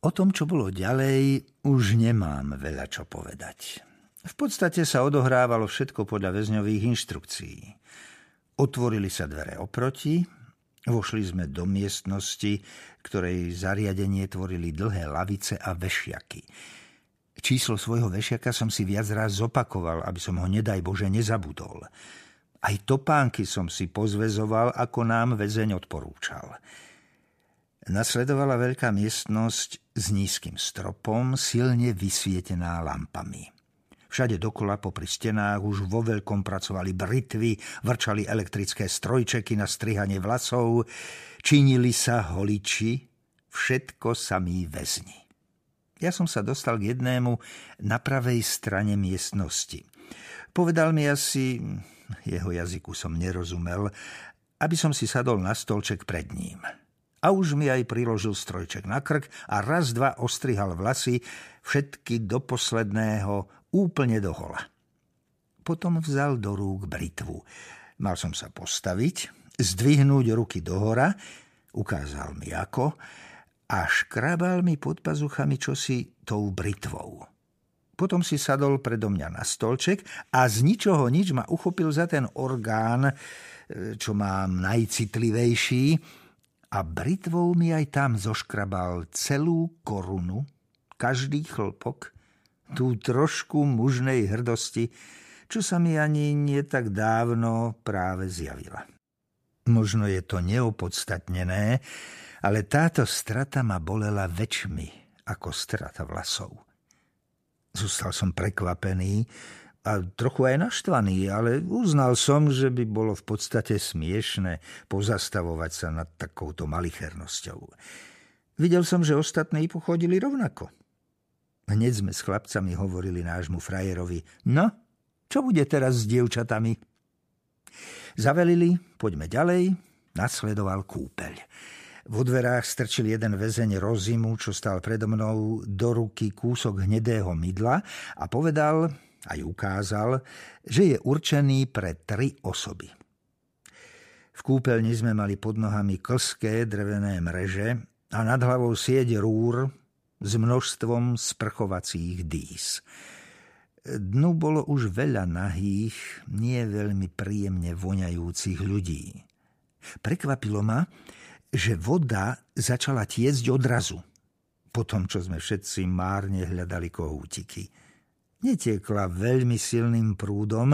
O tom, čo bolo ďalej, už nemám veľa čo povedať. V podstate sa odohrávalo všetko podľa väzňových inštrukcií. Otvorili sa dvere oproti, vošli sme do miestnosti, ktorej zariadenie tvorili dlhé lavice a vešiaky. Číslo svojho vešiaka som si viac raz zopakoval, aby som ho nedaj Bože nezabudol. Aj topánky som si pozvezoval, ako nám väzeň odporúčal. Nasledovala veľká miestnosť s nízkym stropom, silne vysvietená lampami. Všade dokola popri stenách už vo veľkom pracovali britvy, vrčali elektrické strojčeky na strihanie vlasov, činili sa holiči, všetko samí väzni. Ja som sa dostal k jednému na pravej strane miestnosti. Povedal mi asi, jeho jazyku som nerozumel, aby som si sadol na stolček pred ním. A už mi aj priložil strojček na krk a raz, dva ostrihal vlasy, všetky do posledného úplne do hola. Potom vzal do rúk britvu. Mal som sa postaviť, zdvihnúť ruky dohora, ukázal mi ako a škrabal mi pod pazuchami čosi tou britvou. Potom si sadol predo mňa na stolček a z ničoho nič ma uchopil za ten orgán, e, čo mám najcitlivejší, a britvou mi aj tam zoškrabal celú korunu, každý chlpok, tú trošku mužnej hrdosti, čo sa mi ani nie tak dávno práve zjavila. Možno je to neopodstatnené, ale táto strata ma bolela väčšmi ako strata vlasov. Zostal som prekvapený a trochu aj naštvaný, ale uznal som, že by bolo v podstate smiešne pozastavovať sa nad takouto malichernosťou. Videl som, že ostatní pochodili rovnako – Hneď sme s chlapcami hovorili nášmu frajerovi, no, čo bude teraz s dievčatami? Zavelili, poďme ďalej, nasledoval kúpeľ. Vo dverách strčil jeden väzeň rozimu, čo stal predo mnou, do ruky kúsok hnedého mydla a povedal, aj ukázal, že je určený pre tri osoby. V kúpeľni sme mali pod nohami klské drevené mreže a nad hlavou sieť rúr, s množstvom sprchovacích dýs. Dnu bolo už veľa nahých, nie veľmi príjemne voňajúcich ľudí. Prekvapilo ma, že voda začala tiecť odrazu, po tom, čo sme všetci márne hľadali kohútiky. Netiekla veľmi silným prúdom,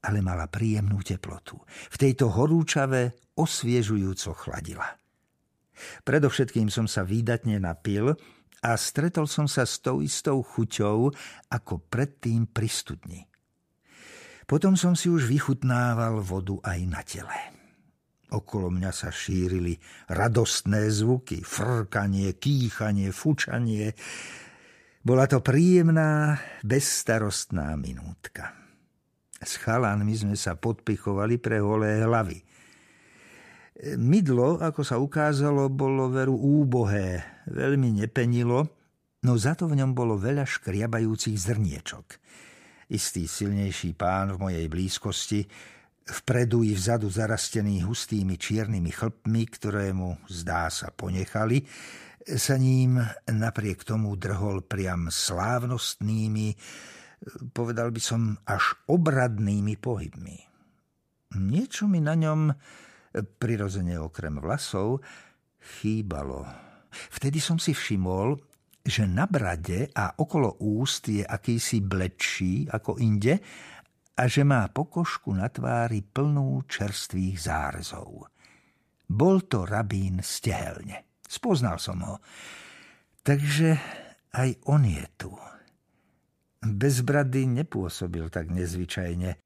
ale mala príjemnú teplotu. V tejto horúčave osviežujúco chladila. Predovšetkým som sa výdatne napil, a stretol som sa s tou istou chuťou ako predtým pri studni. Potom som si už vychutnával vodu aj na tele. Okolo mňa sa šírili radostné zvuky, frkanie, kýchanie, fučanie. Bola to príjemná, bezstarostná minútka. S chalanmi sme sa podpichovali pre holé hlavy – Mydlo, ako sa ukázalo, bolo veru úbohé, veľmi nepenilo, no za to v ňom bolo veľa škriabajúcich zrniečok. Istý silnejší pán v mojej blízkosti, vpredu i vzadu zarastený hustými čiernymi chlpmi, ktoré mu, zdá sa, ponechali, sa ním napriek tomu drhol priam slávnostnými, povedal by som až obradnými pohybmi. Niečo mi na ňom prirodzene okrem vlasov, chýbalo. Vtedy som si všimol, že na brade a okolo úst je akýsi blečší ako inde a že má pokožku na tvári plnú čerstvých zárezov. Bol to rabín stehelne. Spoznal som ho. Takže aj on je tu. Bez brady nepôsobil tak nezvyčajne.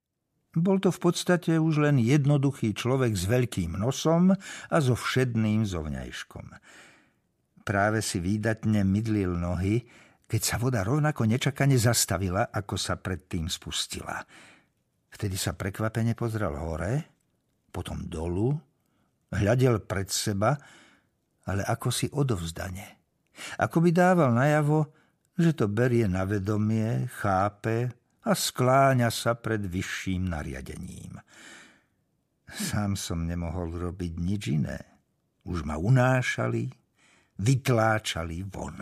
Bol to v podstate už len jednoduchý človek s veľkým nosom a so všedným zovňajškom. Práve si výdatne mydlil nohy, keď sa voda rovnako nečakane zastavila, ako sa predtým spustila. Vtedy sa prekvapene pozrel hore, potom dolu, hľadel pred seba, ale ako si odovzdane. Ako by dával najavo, že to berie na vedomie, chápe, a skláňa sa pred vyšším nariadením. Sám som nemohol robiť nič iné. Už ma unášali, vytláčali von.